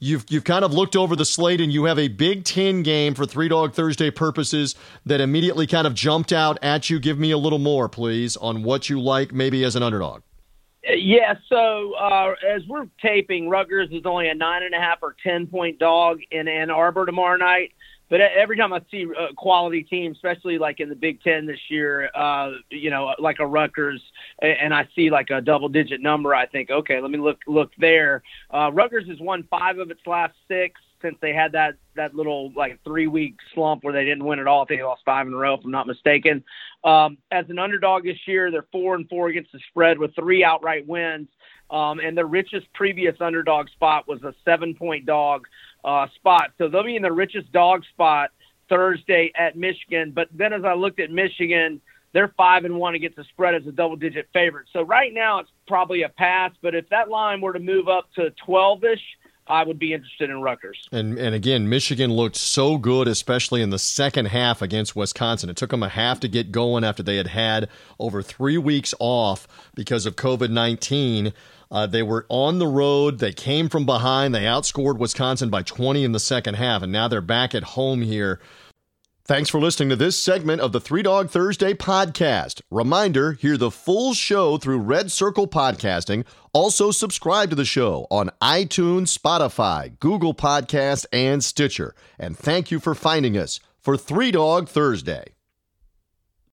You've you've kind of looked over the slate and you have a Big Ten game for Three Dog Thursday purposes that immediately kind of jumped out at you. Give me a little more, please, on what you like, maybe as an underdog. Yeah, so uh, as we're taping, Rutgers is only a nine and a half or ten point dog in Ann Arbor tomorrow night. But every time I see a quality team, especially like in the Big Ten this year, uh, you know, like a Rutgers, and I see like a double digit number, I think, okay, let me look look there. Uh, Rutgers has won five of its last six since they had that that little like three week slump where they didn't win at all. I think they lost five in a row, if I'm not mistaken. Um, as an underdog this year, they're four and four against the spread with three outright wins. Um, and their richest previous underdog spot was a seven point dog uh, spot. So they'll be in the richest dog spot Thursday at Michigan. But then as I looked at Michigan, they're five and one against the spread as a double digit favorite. So right now it's probably a pass. But if that line were to move up to 12 ish, I would be interested in Rutgers. And and again, Michigan looked so good, especially in the second half against Wisconsin. It took them a half to get going after they had had over three weeks off because of COVID nineteen. Uh, they were on the road. They came from behind. They outscored Wisconsin by 20 in the second half, and now they're back at home here. Thanks for listening to this segment of the Three Dog Thursday podcast. Reminder hear the full show through Red Circle Podcasting. Also, subscribe to the show on iTunes, Spotify, Google Podcast, and Stitcher. And thank you for finding us for Three Dog Thursday.